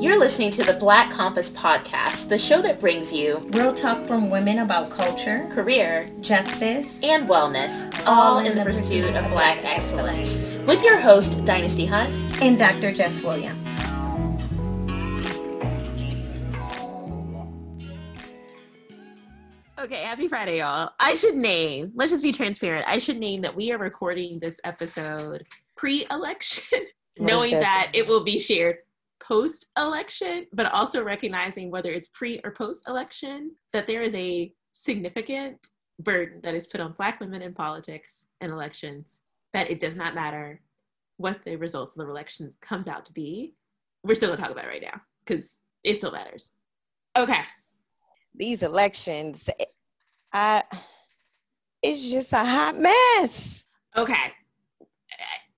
You're listening to the Black Compass Podcast, the show that brings you real talk from women about culture, career, justice, and wellness, all, all in, in the, the pursuit, pursuit of Black excellence. excellence. With your host, Dynasty Hunt, and Dr. Jess Williams. Okay, happy Friday, y'all. I should name, let's just be transparent. I should name that we are recording this episode pre election, knowing that it will be shared post election, but also recognizing whether it's pre or post election, that there is a significant burden that is put on Black women in politics and elections, that it does not matter what the results of the election comes out to be. We're still gonna talk about it right now because it still matters. Okay. These elections, I, it's just a hot mess. Okay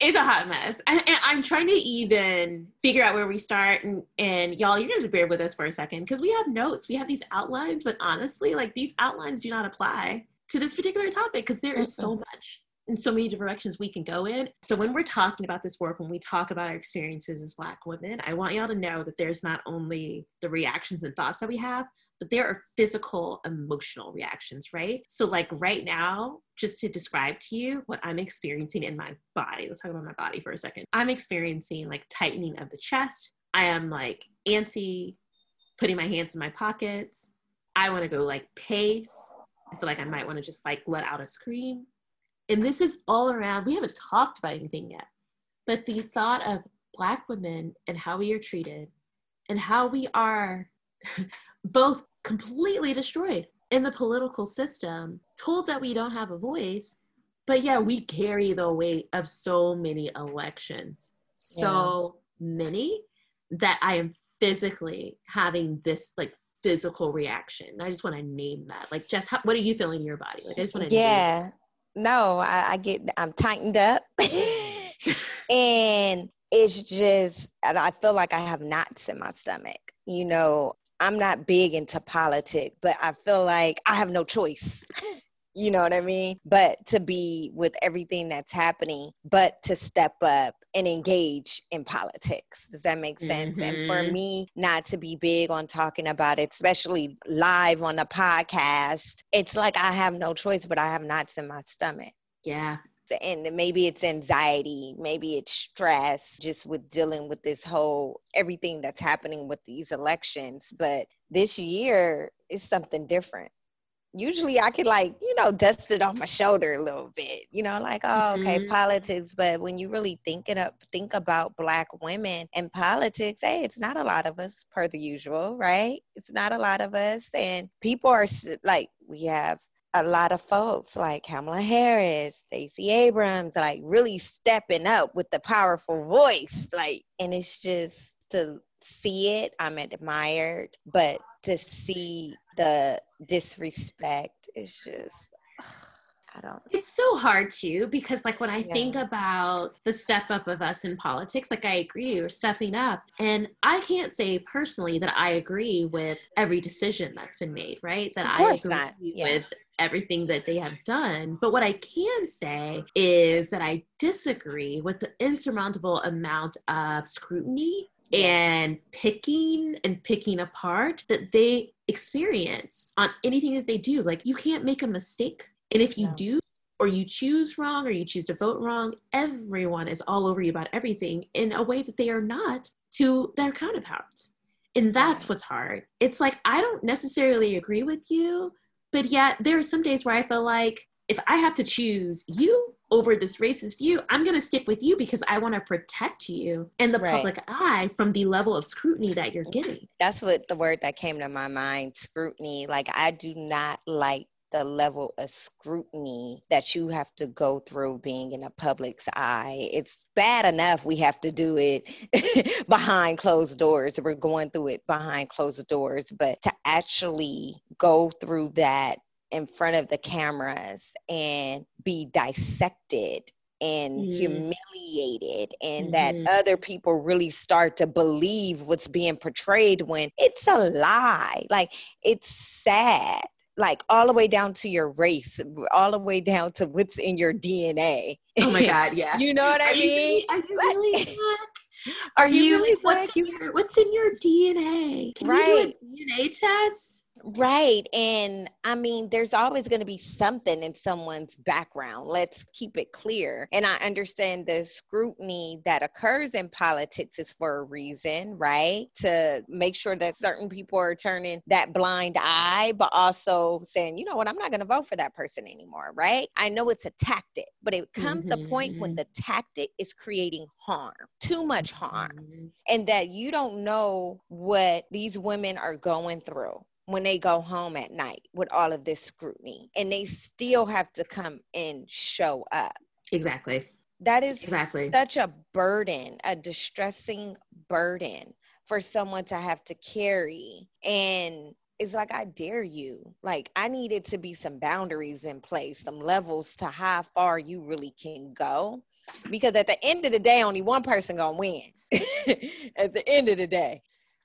it's a hot mess. And, and, I'm trying to even figure out where we start. And, and y'all, you're going to bear with us for a second because we have notes, we have these outlines, but honestly, like these outlines do not apply to this particular topic because there is so much in so many directions we can go in. So when we're talking about this work, when we talk about our experiences as Black women, I want y'all to know that there's not only the reactions and thoughts that we have, but there are physical, emotional reactions, right? So, like right now, just to describe to you what I'm experiencing in my body, let's talk about my body for a second. I'm experiencing like tightening of the chest. I am like antsy, putting my hands in my pockets. I want to go like pace. I feel like I might want to just like let out a scream. And this is all around, we haven't talked about anything yet, but the thought of Black women and how we are treated and how we are both completely destroyed in the political system, told that we don't have a voice, but yeah, we carry the weight of so many elections, so yeah. many that I am physically having this like physical reaction. I just want to name that. Like, Jess, how, what are you feeling in your body? Like, I just want to. Yeah, no, I, I get, I'm tightened up, and it's just, I feel like I have knots in my stomach. You know, I'm not big into politics, but I feel like I have no choice. you know what I mean? But to be with everything that's happening, but to step up and engage in politics. Does that make sense? Mm-hmm. And for mm-hmm. me, not to be big on talking about it, especially live on a podcast, it's like I have no choice, but I have knots in my stomach. Yeah, and maybe it's anxiety, maybe it's stress just with dealing with this whole everything that's happening with these elections. But this year is something different. Usually I could like, you know, dust it off my shoulder a little bit, you know, like, oh, okay, mm-hmm. politics. But when you really think it up, think about black women and politics, hey, it's not a lot of us per the usual, right? It's not a lot of us. And people are like, we have a lot of folks like Kamala Harris, Stacey Abrams, like really stepping up with the powerful voice. Like, and it's just to see it, I'm admired, but to see the disrespect is just. Ugh. It's so hard too because, like, when I yeah. think about the step up of us in politics, like, I agree, we're stepping up. And I can't say personally that I agree with every decision that's been made, right? That I agree not. Yeah. with everything that they have done. But what I can say is that I disagree with the insurmountable amount of scrutiny and picking and picking apart that they experience on anything that they do. Like, you can't make a mistake and if you yeah. do, or you choose wrong, or you choose to vote wrong, everyone is all over you about everything in a way that they are not to their counterparts. And that's what's hard. It's like, I don't necessarily agree with you, but yet there are some days where I feel like if I have to choose you over this racist view, I'm going to stick with you because I want to protect you and the right. public eye from the level of scrutiny that you're getting. That's what the word that came to my mind scrutiny. Like, I do not like the level of scrutiny that you have to go through being in a public's eye. It's bad enough we have to do it behind closed doors. We're going through it behind closed doors, but to actually go through that in front of the cameras and be dissected and mm. humiliated and mm-hmm. that other people really start to believe what's being portrayed when it's a lie like it's sad like all the way down to your race, all the way down to what's in your DNA. Oh my God, yeah. you know what I mean? You are you really Are, Are you, you really what's, in your, what's in your DNA? Can right. we do a DNA test? Right. And I mean, there's always going to be something in someone's background. Let's keep it clear. And I understand the scrutiny that occurs in politics is for a reason, right? To make sure that certain people are turning that blind eye, but also saying, you know what, I'm not going to vote for that person anymore, right? I know it's a tactic, but it comes mm-hmm. a point when mm-hmm. the tactic is creating harm, too much harm, mm-hmm. and that you don't know what these women are going through when they go home at night with all of this scrutiny and they still have to come and show up. Exactly. That is exactly such a burden, a distressing burden for someone to have to carry. And it's like, I dare you. Like, I needed to be some boundaries in place, some levels to how far you really can go. Because at the end of the day, only one person gonna win. at the end of the day.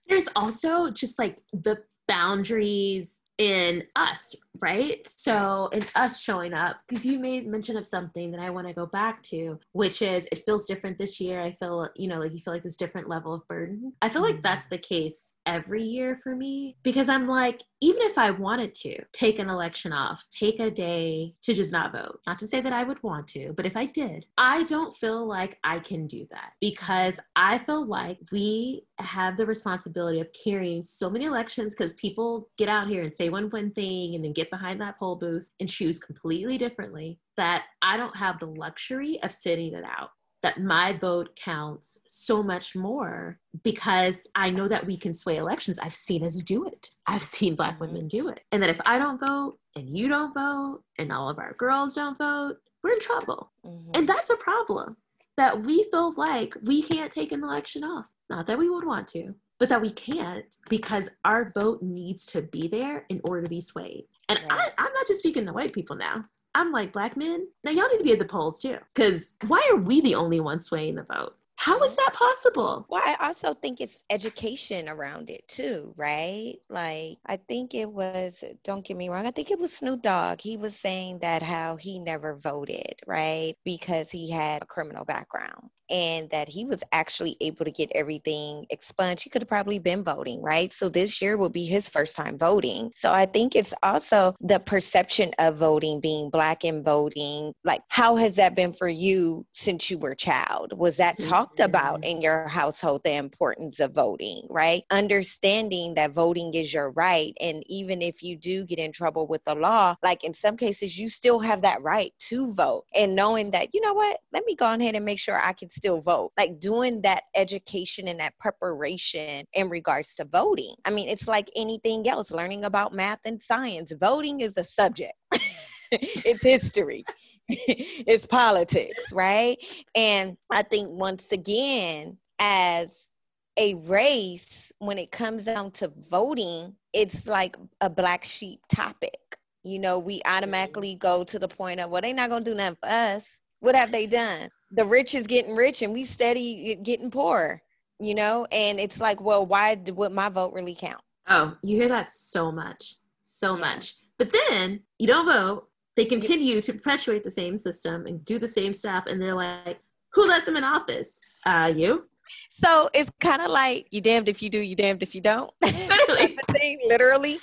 There's also just like the boundaries in us, right? So, in us showing up, because you made mention of something that I want to go back to, which is it feels different this year. I feel, you know, like you feel like this different level of burden. I feel like mm-hmm. that's the case every year for me because I'm like, even if I wanted to take an election off, take a day to just not vote, not to say that I would want to, but if I did, I don't feel like I can do that because I feel like we have the responsibility of carrying so many elections because people get out here and say one one thing and then get behind that poll booth and choose completely differently that I don't have the luxury of sitting it out that my vote counts so much more because I know that we can sway elections. I've seen us do it. I've seen Black mm-hmm. women do it. And that if I don't vote and you don't vote and all of our girls don't vote, we're in trouble. Mm-hmm. And that's a problem that we feel like we can't take an election off. Not that we would want to, but that we can't because our vote needs to be there in order to be swayed. And right. I, I'm not just speaking to white people now. I'm like, black men, now y'all need to be at the polls too. Because why are we the only ones swaying the vote? How is that possible? Well, I also think it's education around it too, right? Like, I think it was, don't get me wrong, I think it was Snoop Dogg. He was saying that how he never voted, right? Because he had a criminal background and that he was actually able to get everything expunged. He could have probably been voting, right? So this year will be his first time voting. So I think it's also the perception of voting, being black and voting. Like, how has that been for you since you were a child? Was that mm-hmm. talked about in your household, the importance of voting, right? Understanding that voting is your right. And even if you do get in trouble with the law, like in some cases, you still have that right to vote. And knowing that, you know what, let me go ahead and make sure I can still vote. Like doing that education and that preparation in regards to voting. I mean, it's like anything else, learning about math and science. Voting is a subject. it's history. it's politics, right? And I think once again, as a race, when it comes down to voting, it's like a black sheep topic. You know, we automatically go to the point of, well, they're not going to do nothing for us. What have they done? The rich is getting rich and we steady getting poor, you know? And it's like, well, why would my vote really count? Oh, you hear that so much, so yeah. much. But then you don't vote. They continue to perpetuate the same system and do the same stuff. And they're like, who let them in office? Uh, you so it's kind of like you damned if you do, you damned if you don't. Literally. thing, literally.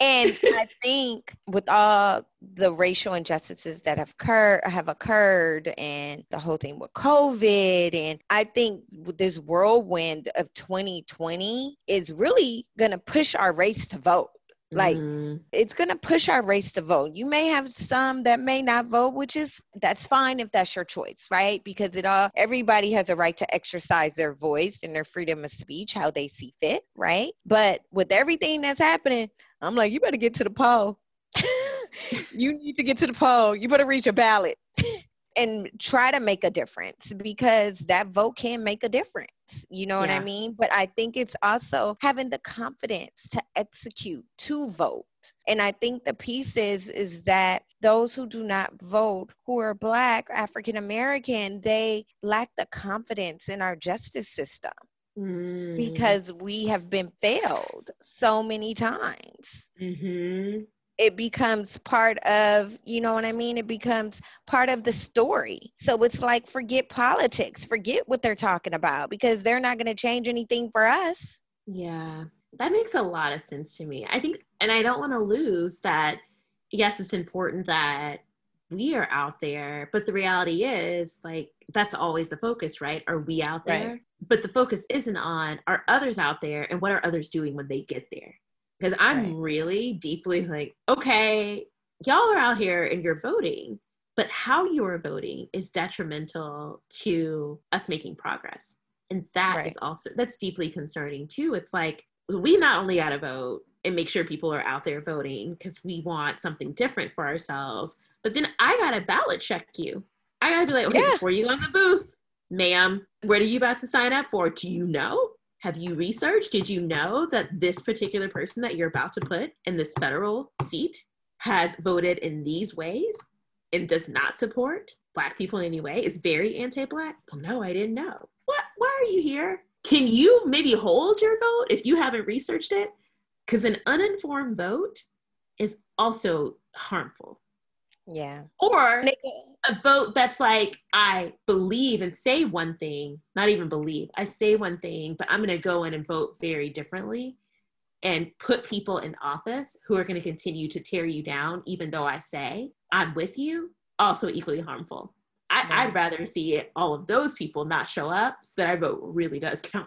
And I think with all the racial injustices that have occurred have occurred and the whole thing with COVID and I think this whirlwind of 2020 is really gonna push our race to vote. Like mm-hmm. it's going to push our race to vote. You may have some that may not vote, which is that's fine if that's your choice, right? Because it all everybody has a right to exercise their voice and their freedom of speech how they see fit, right? But with everything that's happening, I'm like, you better get to the poll. you need to get to the poll. You better reach a ballot and try to make a difference because that vote can make a difference. You know what I mean? But I think it's also having the confidence to execute, to vote. And I think the piece is is that those who do not vote, who are black, African American, they lack the confidence in our justice system. Mm. Because we have been failed so many times. Mm-hmm. It becomes part of, you know what I mean? It becomes part of the story. So it's like, forget politics, forget what they're talking about because they're not going to change anything for us. Yeah, that makes a lot of sense to me. I think, and I don't want to lose that. Yes, it's important that we are out there, but the reality is, like, that's always the focus, right? Are we out there? Right. But the focus isn't on are others out there and what are others doing when they get there? Because I'm right. really deeply like, okay, y'all are out here and you're voting, but how you are voting is detrimental to us making progress. And that right. is also that's deeply concerning too. It's like we not only got to vote and make sure people are out there voting because we want something different for ourselves, but then I gotta ballot check you. I gotta be like, okay, yeah. before you go in the booth, ma'am, what are you about to sign up for? Do you know? Have you researched? Did you know that this particular person that you're about to put in this federal seat has voted in these ways and does not support Black people in any way? Is very anti-Black? Well, no, I didn't know. What? Why are you here? Can you maybe hold your vote if you haven't researched it? Because an uninformed vote is also harmful. Yeah. Or a vote that's like, I believe and say one thing, not even believe, I say one thing, but I'm going to go in and vote very differently and put people in office who are going to continue to tear you down, even though I say I'm with you, also equally harmful. I, would rather see all of those people not show up so that our vote really does count.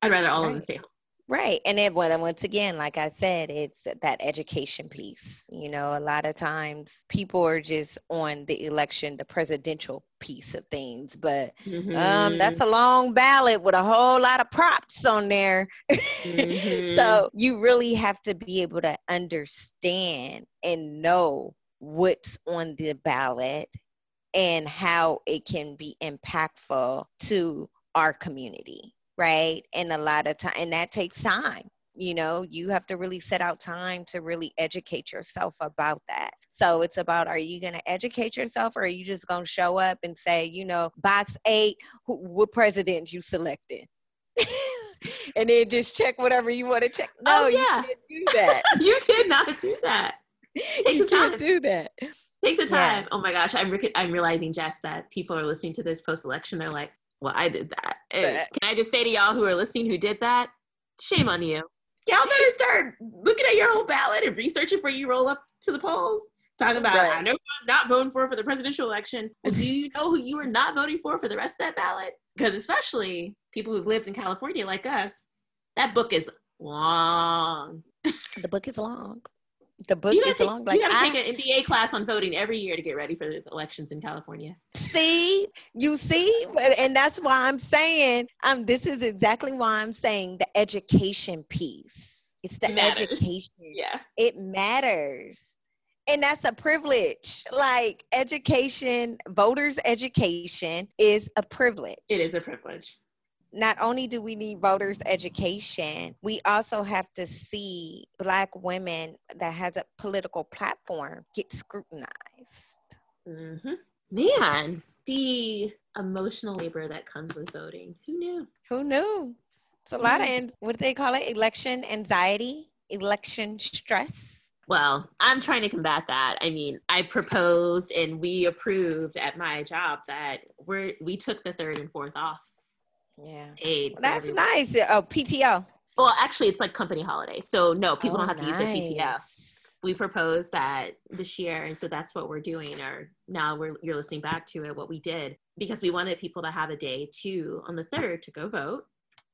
I'd rather all right. of them stay home. Right. And then once again, like I said, it's that education piece. You know, a lot of times people are just on the election, the presidential piece of things, but mm-hmm. um, that's mm-hmm. a long ballot with a whole lot of props on there. Mm-hmm. so you really have to be able to understand and know what's on the ballot and how it can be impactful to our community right and a lot of time and that takes time you know you have to really set out time to really educate yourself about that so it's about are you going to educate yourself or are you just going to show up and say you know box eight who, what president you selected and then just check whatever you want to check oh, no oh, yeah. you can't do that you cannot do that Take you can't do that Take the time. Yeah. Oh my gosh, I'm re- I'm realizing, Jess, that people are listening to this post election. They're like, "Well, I did that." Can I just say to y'all who are listening who did that, shame on you. Y'all better start looking at your whole ballot and researching before you roll up to the polls. Talking about, right. I know I'm not voting for for the presidential election. Well, do you know who you are not voting for for the rest of that ballot? Because especially people who've lived in California like us, that book is long. the book is long the book is take, long. Like you gotta I, take an MBA class on voting every year to get ready for the elections in California. See, you see, and that's why I'm saying, um, this is exactly why I'm saying the education piece. It's the it education. Yeah, it matters. And that's a privilege. Like education, voters' education is a privilege. It is a privilege not only do we need voters education we also have to see black women that has a political platform get scrutinized. Mm-hmm. man the emotional labor that comes with voting. Who knew? Who knew? It's a lot of what do they call it? Election anxiety election stress. Well, I'm trying to combat that. I mean, I proposed and we approved at my job that we're we took the third and fourth off yeah. Paid. Well, that's nice. Oh, PTO. Well, actually, it's like company holiday. So, no, people oh, don't have nice. to use their PTO. We proposed that this year. And so that's what we're doing. Or now we're, you're listening back to it, what we did, because we wanted people to have a day too on the third to go vote.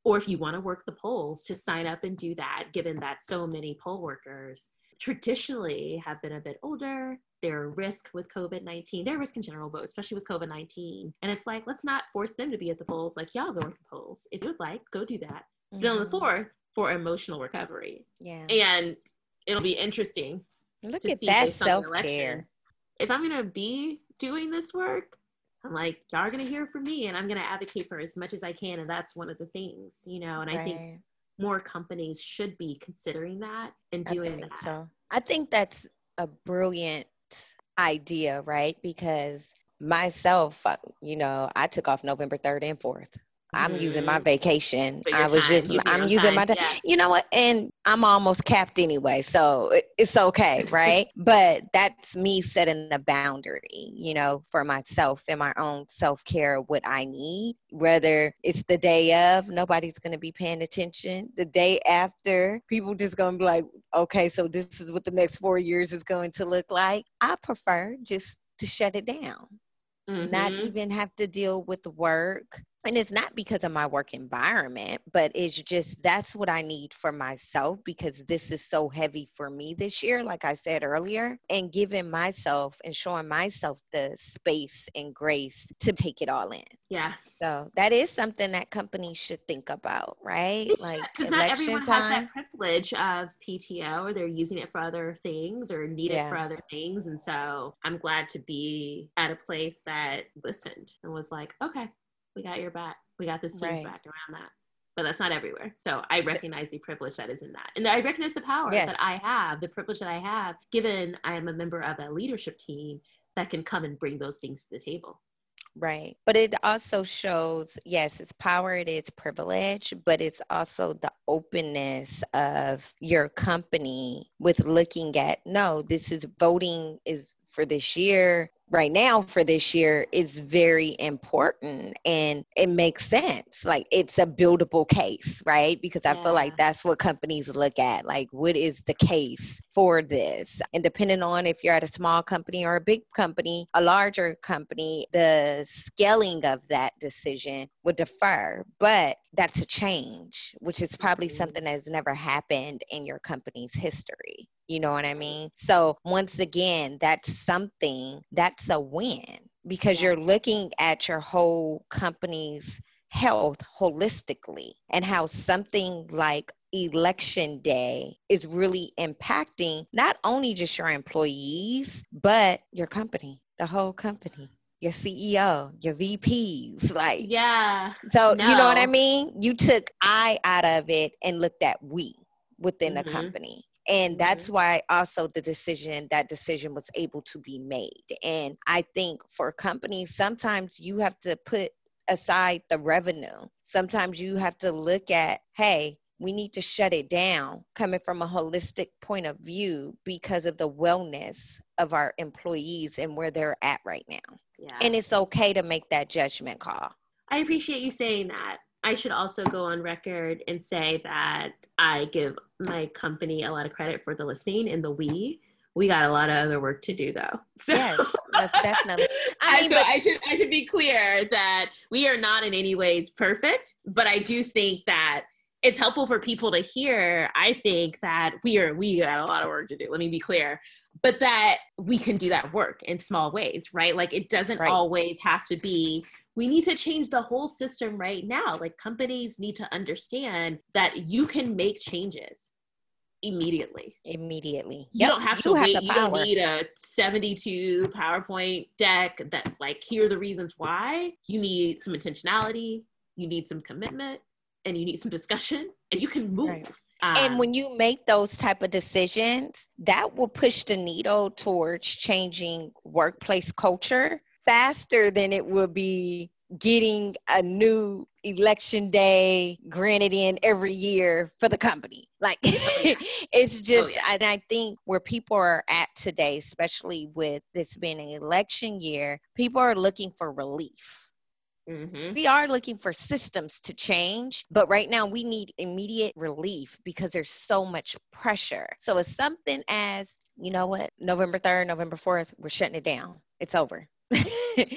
Or if you want to work the polls, to sign up and do that, given that so many poll workers traditionally have been a bit older their risk with COVID 19, their risk in general, but especially with COVID 19. And it's like, let's not force them to be at the polls. Like, y'all go to the polls. If you'd like, go do that. Mm-hmm. But on the fourth, for emotional recovery. Yeah. And it'll be interesting. Look at that self care. If I'm going to be doing this work, I'm like, y'all are going to hear from me and I'm going to advocate for as much as I can. And that's one of the things, you know, and right. I think more companies should be considering that and doing that. So I think that's a brilliant idea, right? Because myself, uh, you know, I took off November 3rd and 4th. I'm using my vacation. I was time, just, using I'm own using my time, time. yeah. You know what? And I'm almost capped anyway, so it's okay, right? but that's me setting the boundary, you know, for myself and my own self care, what I need. Whether it's the day of, nobody's going to be paying attention. The day after, people just going to be like, okay, so this is what the next four years is going to look like. I prefer just to shut it down not Mhm. even have to deal with work. And it's not because of my work environment, but it's just that's what I need for myself because this is so heavy for me this year, like I said earlier, and giving myself and showing myself the space and grace to take it all in. Yeah. So that is something that companies should think about, right? Like because not everyone has that privilege of PTO or they're using it for other things or need Yeah. it for other things. And so I'm glad to be at a place that listened and was like, okay, we got your back. We got this team's Right. back around that. But that's not everywhere. So I recognize the privilege that is in that. And I recognize the power Yes. that I have, the privilege that I have, given I am a member of a leadership team that can come and bring those things to the table. Right. But it also shows, yes, it's power, it is privilege, but it's also the openness of your company with looking at, no, this is voting is for this year. Right now, for this year, is very important and it makes sense. Like it's a buildable case, right? Because I feel like that's what companies look at. Like, what is the case for this? And depending on if you're at a small company or a big company, a larger company, the scaling of that decision would defer But that's a change, which is probably Mhm. something that's never happened in your company's history. You know what I mean? So, once again, that's something that's a win because Yeah. you're looking at your whole company's health holistically and how something like election day is really impacting not only just your employees, but your company, the whole company, your CEO, your VPs. Like, Yeah. so you know what I mean? You took I out of it and looked at we within the Mhm. company. And mm-hmm. that's why also the decision, that decision was able to be made. And I think for companies, sometimes you have to put aside the revenue. Sometimes you have to look at, hey, we need to shut it down coming from a holistic point of view because of the wellness of our employees and where they're at right now. Yeah. And it's okay to make that judgment call. I appreciate you saying that. I should also go on record and say that I give my company a lot of credit for the listening and the we. We got a lot of other work to do though. So Yes, most definitely. I I mean, so but I should I should be clear that we are not in any ways perfect, but I do think that it's helpful for people to hear. I think that we are we got a lot of work to do. Let me be clear. But that we can do that work in small ways, right? Like it doesn't Right. always have to be we need to change the whole system right now. Like companies need to understand that you can make changes immediately. immediately. You Yep, don't have to you wait. you don't need a 72 PowerPoint deck that's like, here are the reasons why. You need some intentionality, you need some commitment, and you need some discussion, and you can move. Right. Um, and when you make those type of decisions, that will push the needle towards changing workplace culture faster than it will be getting a new election day granted in every year for the company. Like it's just Oh, yeah. and I think where people are at today, especially with this being an election year, people are looking for relief. Mhm. we are looking for systems to change, but right now we need immediate relief because there's so much pressure. So it's something as, you know what, November 3rd, November 4th, we're shutting it down. It's over.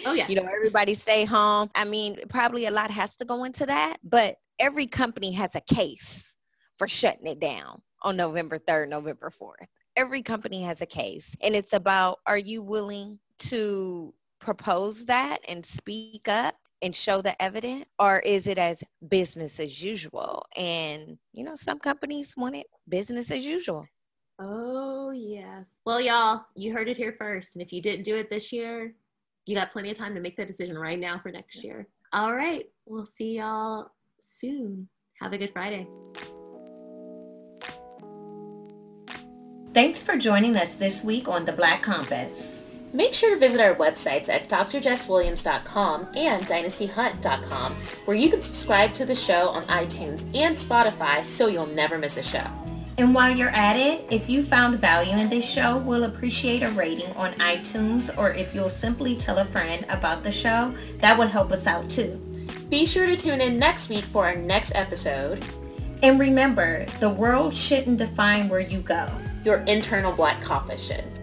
Oh, yeah. You know, everybody stay home. I mean, probably a lot has to go into that, but every company has a case for shutting it down on November 3rd, November 4th. Every company has a case, and it's about are you willing to propose that and speak up and show the evidence or is it as business as usual and you know some companies want it business as usual Oh, yeah. Well, y'all, you heard it here first. And if you didn't do it this year, you got plenty of time to make that decision right now for next year. All right. We'll see y'all soon. Have a good Friday. Thanks for joining us this week on The Black Compass. Make sure to visit our websites at drjesswilliams.com and dynastyhunt.com, where you can subscribe to the show on iTunes and Spotify so you'll never miss a show. And while you're at it, if you found value in this show, we'll appreciate a rating on iTunes or if you'll simply tell a friend about the show, that would help us out too. Be sure to tune in next week for our next episode. And remember, the world shouldn't define where you go. Your internal black compass should.